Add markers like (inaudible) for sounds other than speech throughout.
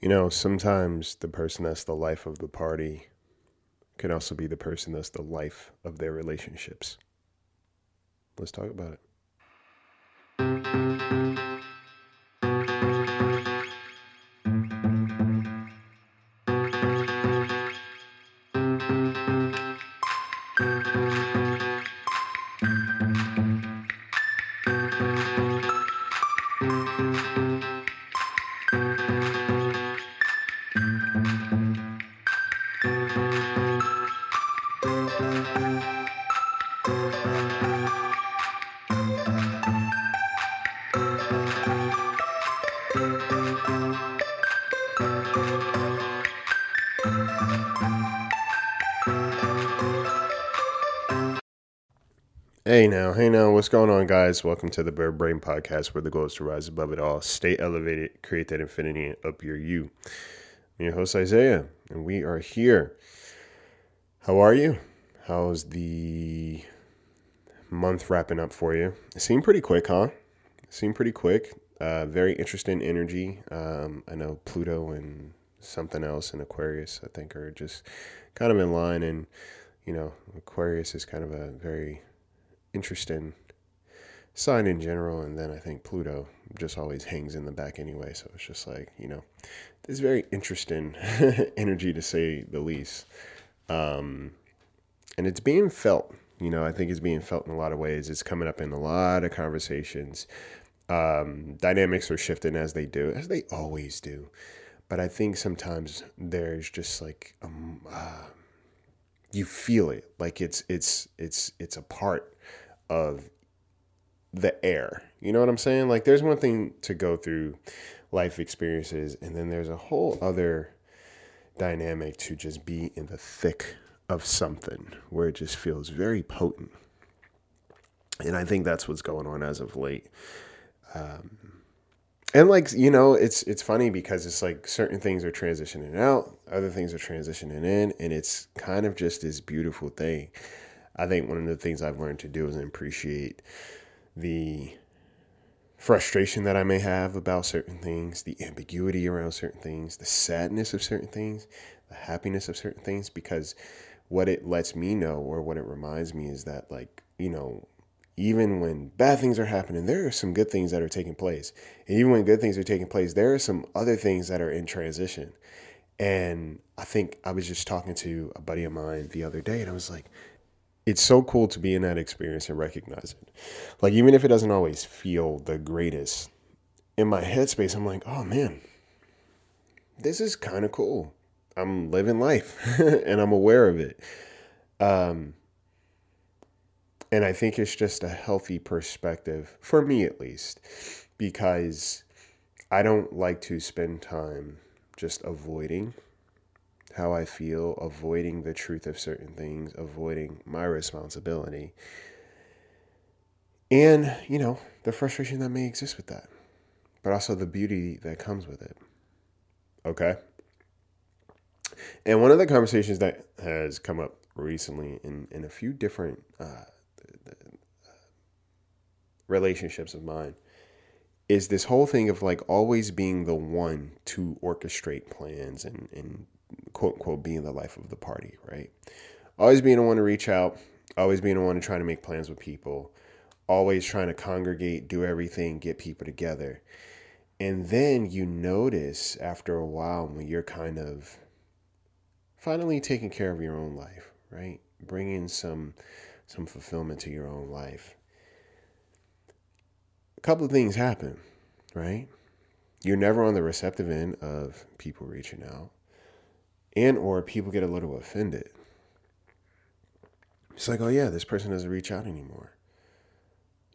You know, sometimes the person that's the life of the party can also be the person that's the life of their relationships. Let's talk about it. Hey now, hey now, what's going on, guys? Welcome to the Bird Brain Podcast, where the goal is to rise above it all, stay elevated, create that infinity, and up your you. I'm your host, Isaiah, and we are here. How are you? How's the month wrapping up for you? It seemed pretty quick, huh? It seemed pretty quick. Uh, very interesting energy. Um, I know Pluto and something else in Aquarius, I think, are just kind of in line, and you know, Aquarius is kind of a very interesting sign in general. And then I think Pluto just always hangs in the back anyway. So it's just like, you know, this very interesting (laughs) energy to say the least. Um, and it's being felt, you know, I think it's being felt in a lot of ways. It's coming up in a lot of conversations. Um, dynamics are shifting as they do, as they always do. But I think sometimes there's just like, um, uh, you feel it like it's it's it's it's a part of the air. You know what I'm saying? Like there's one thing to go through life experiences and then there's a whole other dynamic to just be in the thick of something where it just feels very potent. And I think that's what's going on as of late. Um, and like you know it's it's funny because it's like certain things are transitioning out other things are transitioning in and it's kind of just this beautiful thing i think one of the things i've learned to do is appreciate the frustration that i may have about certain things the ambiguity around certain things the sadness of certain things the happiness of certain things because what it lets me know or what it reminds me is that like you know even when bad things are happening, there are some good things that are taking place. And even when good things are taking place, there are some other things that are in transition. And I think I was just talking to a buddy of mine the other day, and I was like, it's so cool to be in that experience and recognize it. Like, even if it doesn't always feel the greatest, in my headspace, I'm like, oh man, this is kind of cool. I'm living life (laughs) and I'm aware of it. Um, and I think it's just a healthy perspective, for me at least, because I don't like to spend time just avoiding how I feel, avoiding the truth of certain things, avoiding my responsibility. And, you know, the frustration that may exist with that, but also the beauty that comes with it. Okay? And one of the conversations that has come up recently in, in a few different uh, relationships of mine is this whole thing of like always being the one to orchestrate plans and, and quote unquote being the life of the party, right? Always being the one to reach out, always being the one to try to make plans with people, always trying to congregate, do everything, get people together. And then you notice after a while when you're kind of finally taking care of your own life, right? Bringing some some fulfillment to your own life. A couple of things happen, right? You're never on the receptive end of people reaching out and or people get a little offended. It's like, "Oh yeah, this person doesn't reach out anymore."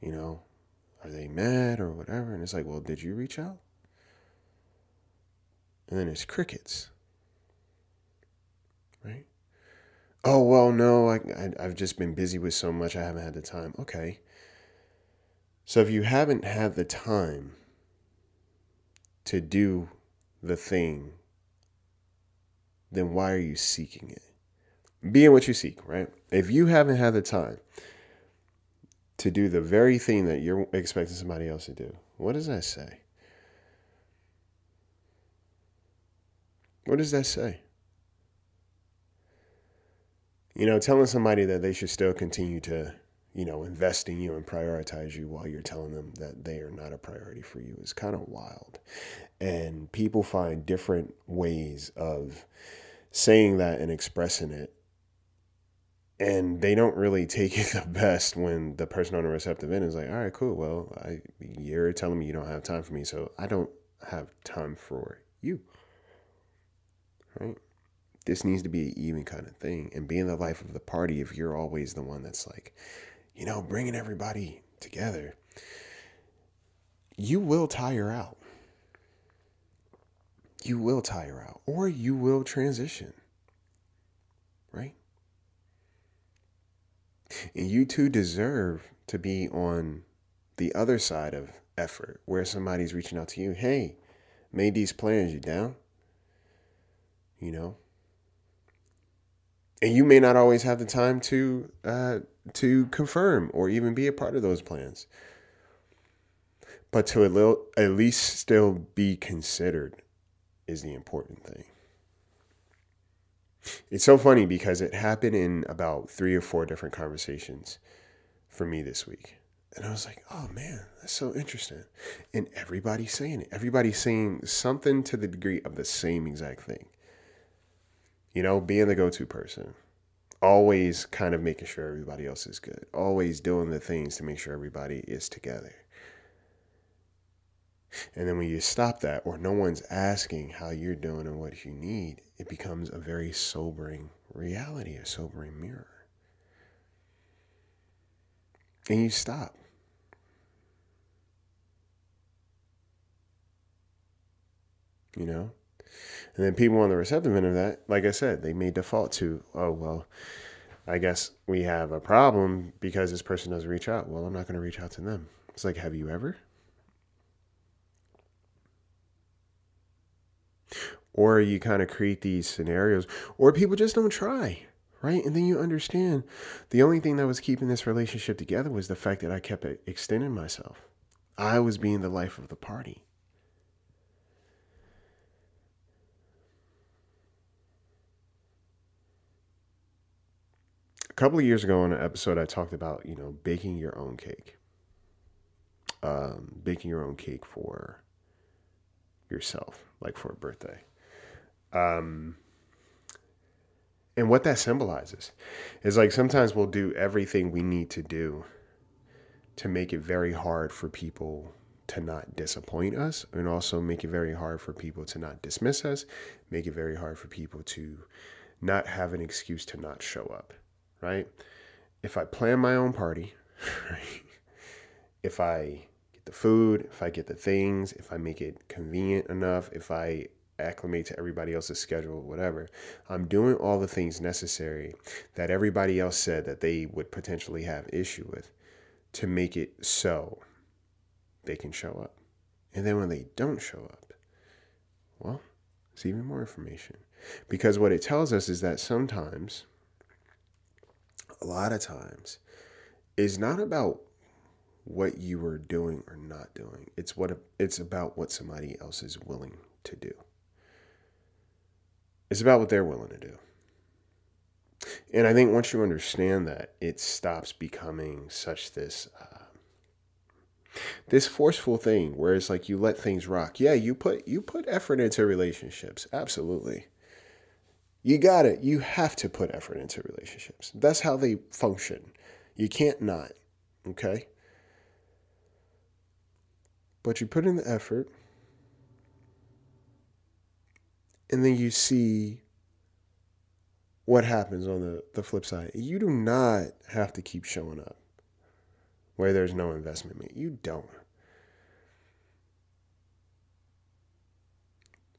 You know, are they mad or whatever? And it's like, "Well, did you reach out?" And then it's crickets right? Oh, well, no, I, I, I've just been busy with so much, I haven't had the time. Okay. So if you haven't had the time to do the thing, then why are you seeking it? Being what you seek, right? If you haven't had the time to do the very thing that you're expecting somebody else to do, what does that say? What does that say? you know, telling somebody that they should still continue to, you know, invest in you and prioritize you while you're telling them that they are not a priority for you is kind of wild. And people find different ways of saying that and expressing it. And they don't really take it (laughs) the best when the person on the receptive end is like, all right, cool. Well, I, you're telling me you don't have time for me, so I don't have time for you. Right? this needs to be an even kind of thing. And being the life of the party, if you're always the one that's like, you know, bringing everybody together, you will tire out. You will tire out, or you will transition, right? And you too deserve to be on the other side of effort where somebody's reaching out to you. Hey, made these plans, you down? You know, and you may not always have the time to uh, to confirm or even be a part of those plans but to at least still be considered is the important thing. It's so funny because it happened in about three or four different conversations for me this week. And i was like oh man that's so interesting. And everybody's saying it. Everybody's saying something to the degree of the same exact thing. You know, being the go to person, always kind of making sure everybody else is good, always doing the things to make sure everybody is together. And then when you stop that, or no one's asking how you're doing and what you need, it becomes a very sobering reality, a sobering mirror. And you stop. You know? And then people on the receptive end of that, like I said, they may default to, oh, well, I guess we have a problem because this person doesn't reach out. Well, I'm not going to reach out to them. It's like, have you ever? Or you kind of create these scenarios, or people just don't try, right? And then you understand the only thing that was keeping this relationship together was the fact that I kept extending myself. I was being the life of the party. a couple of years ago on an episode, I talked about you know baking your own cake, um, baking your own cake for yourself, like for a birthday. Um, and what that symbolizes is like sometimes we'll do everything we need to do to make it very hard for people to not disappoint us and also make it very hard for people to not dismiss us, make it very hard for people to not have an excuse to not show up right? If I plan my own party, (laughs) right? If I the food, if I get the things, if I make it convenient enough, if I acclimate to everybody else's schedule, whatever, I'm doing all the things necessary that everybody else said that they would potentially have issue with to make it so they can show up. And then when they don't show up, well, it's even more information. Because what it tells us is that sometimes a lot of times is not about what you are doing or not doing. It's what it's about what somebody else is willing to do. It's about what they're willing to do. And I think once you understand that, it stops becoming such this uh, this forceful thing where it's like you let things rock. Yeah, you put you put effort into relationships, absolutely. You got it. You have to put effort into relationships. That's how they function. You can't not. Okay? But you put in the effort, and then you see what happens on the, the flip side. You do not have to keep showing up where there's no investment made. You don't.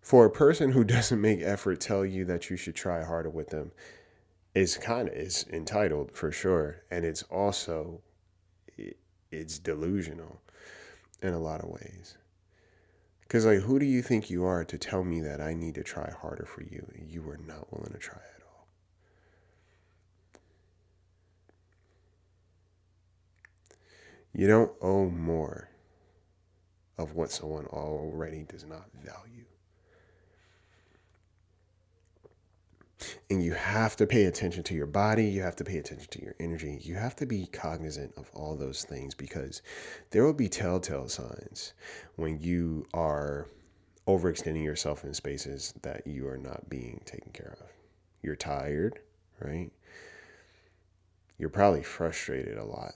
For a person who (laughs) doesn't make effort tell you that you should try harder with them is kind of is entitled for sure and it's also it's delusional in a lot of ways. Cuz like who do you think you are to tell me that I need to try harder for you you are not willing to try at all? You don't owe more of what someone already does not value. And you have to pay attention to your body. You have to pay attention to your energy. You have to be cognizant of all those things because there will be telltale signs when you are overextending yourself in spaces that you are not being taken care of. You're tired, right? You're probably frustrated a lot.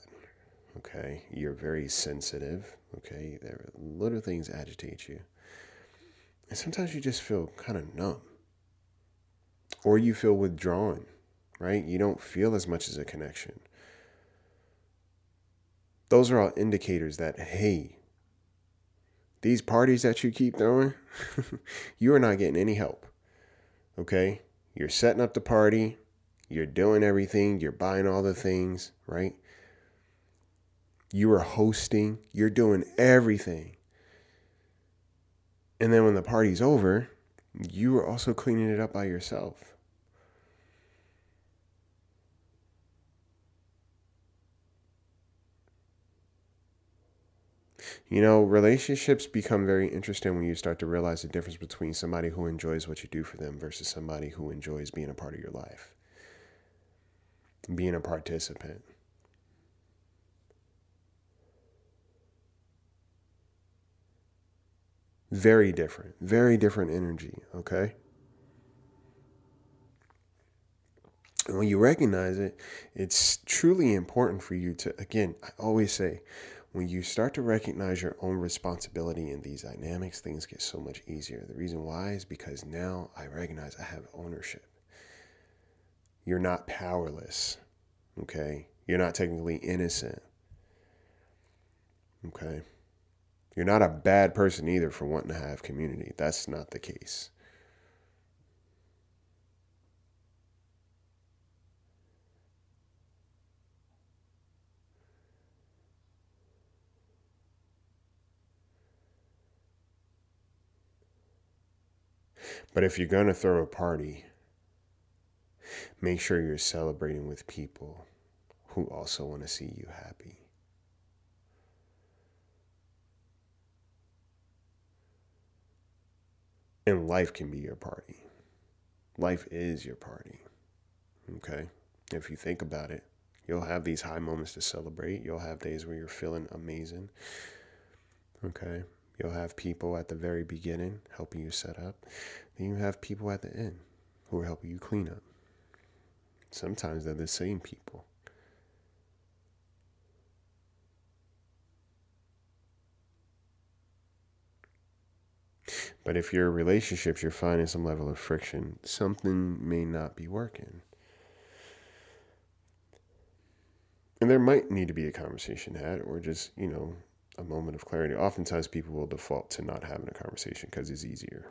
Okay. You're very sensitive. Okay. There little things agitate you. And sometimes you just feel kind of numb or you feel withdrawn, right? You don't feel as much as a connection. Those are all indicators that, hey, these parties that you keep throwing, (laughs) you are not getting any help. Okay? You're setting up the party, you're doing everything, you're buying all the things, right? You are hosting, you're doing everything. And then when the party's over, you are also cleaning it up by yourself. You know, relationships become very interesting when you start to realize the difference between somebody who enjoys what you do for them versus somebody who enjoys being a part of your life, being a participant. Very different, very different energy, okay? And when you recognize it, it's truly important for you to, again, I always say, when you start to recognize your own responsibility in these dynamics, things get so much easier. The reason why is because now I recognize I have ownership. You're not powerless, okay? You're not technically innocent, okay? You're not a bad person either for wanting to have community. That's not the case. But if you're going to throw a party, make sure you're celebrating with people who also want to see you happy. And life can be your party. Life is your party. Okay? If you think about it, you'll have these high moments to celebrate. You'll have days where you're feeling amazing. Okay? You'll have people at the very beginning helping you set up. Then you have people at the end who are helping you clean up. Sometimes they're the same people. But if your relationships, you're finding some level of friction, something may not be working. And there might need to be a conversation had, or just, you know, a moment of clarity. Oftentimes, people will default to not having a conversation because it's easier.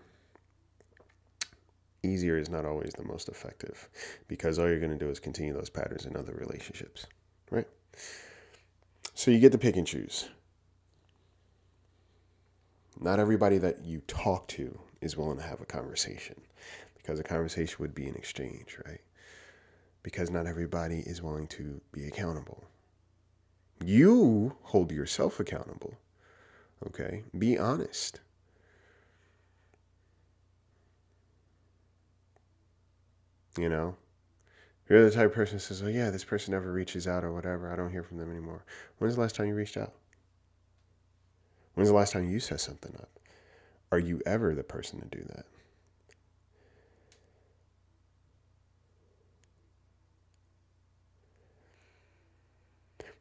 Easier is not always the most effective because all you're going to do is continue those patterns in other relationships, right? So you get to pick and choose. Not everybody that you talk to is willing to have a conversation because a conversation would be an exchange, right? Because not everybody is willing to be accountable. You hold yourself accountable, okay? Be honest. You know, you're the type of person that says, "Oh yeah, this person never reaches out or whatever. I don't hear from them anymore." When's the last time you reached out? When's the last time you set something up? Are you ever the person to do that?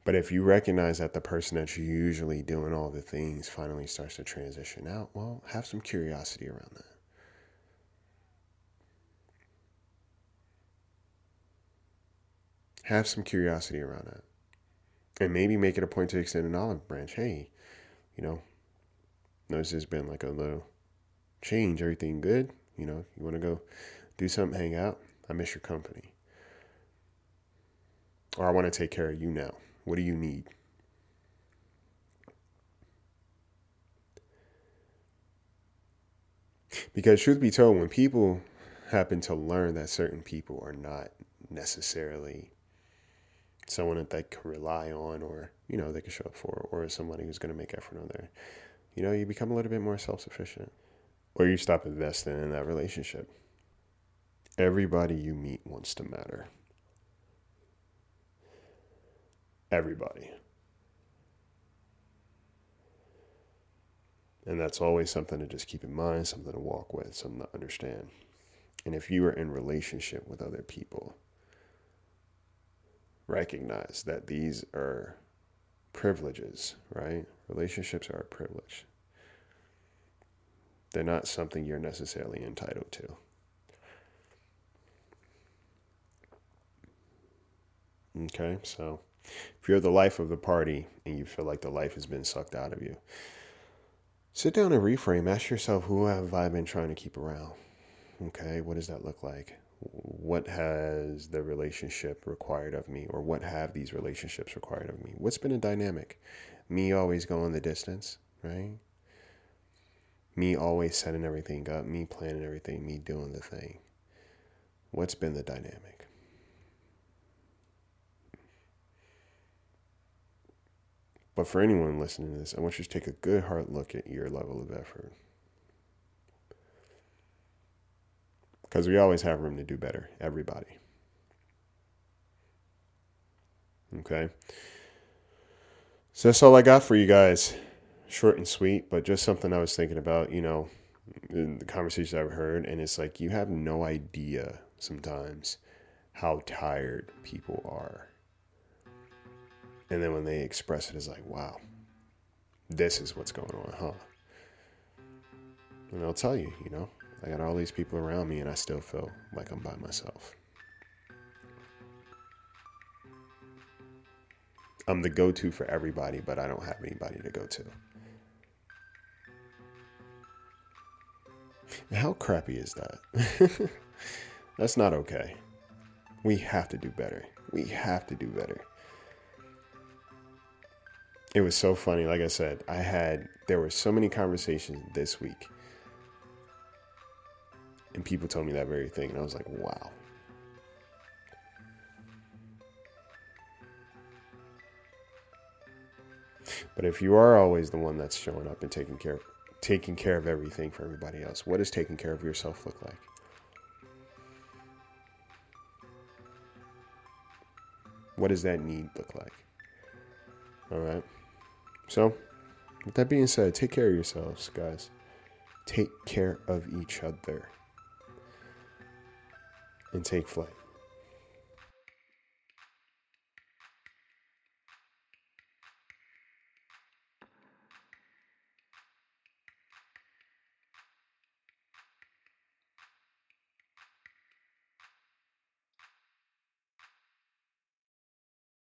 But if you recognize that the person that's usually doing all the things finally starts to transition out, well, have some curiosity around that. Have some curiosity around that. And maybe make it a point to extend an olive branch. Hey, you know, notice there's been like a little change. Everything good? You know, you want to go do something, hang out? I miss your company. Or I want to take care of you now. What do you need? Because, truth be told, when people happen to learn that certain people are not necessarily someone that they can rely on or, you know, they can show up for, or somebody who's going to make effort on there. you know, you become a little bit more self sufficient or you stop investing in that relationship. Everybody you meet wants to matter. Everybody. And that's always something to just keep in mind, something to walk with, something to understand. And if you are in relationship with other people, recognize that these are privileges, right? Relationships are a privilege. They're not something you're necessarily entitled to. Okay, so if you're the life of the party and you feel like the life has been sucked out of you, sit down and reframe. Ask yourself, who have I been trying to keep around? Okay, what does that look like? What has the relationship required of me, or what have these relationships required of me? What's been a dynamic? Me always going the distance, right? Me always setting everything up, me planning everything, me doing the thing. What's been the dynamic? But for anyone listening to this, I want you to take a good hard look at your level of effort. Because we always have room to do better, everybody. Okay? So that's all I got for you guys. Short and sweet, but just something I was thinking about, you know, in the conversations I've heard. And it's like you have no idea sometimes how tired people are. And then when they express it, it's like, wow, this is what's going on, huh? And they'll tell you, you know, I got all these people around me and I still feel like I'm by myself. I'm the go to for everybody, but I don't have anybody to go to. How crappy is that? (laughs) That's not okay. We have to do better. We have to do better. It was so funny. Like I said, I had, there were so many conversations this week and people told me that very thing. And I was like, wow. But if you are always the one that's showing up and taking care taking care of everything for everybody else, what does taking care of yourself look like? What does that need look like? All right. So, with that being said, take care of yourselves, guys. Take care of each other and take flight.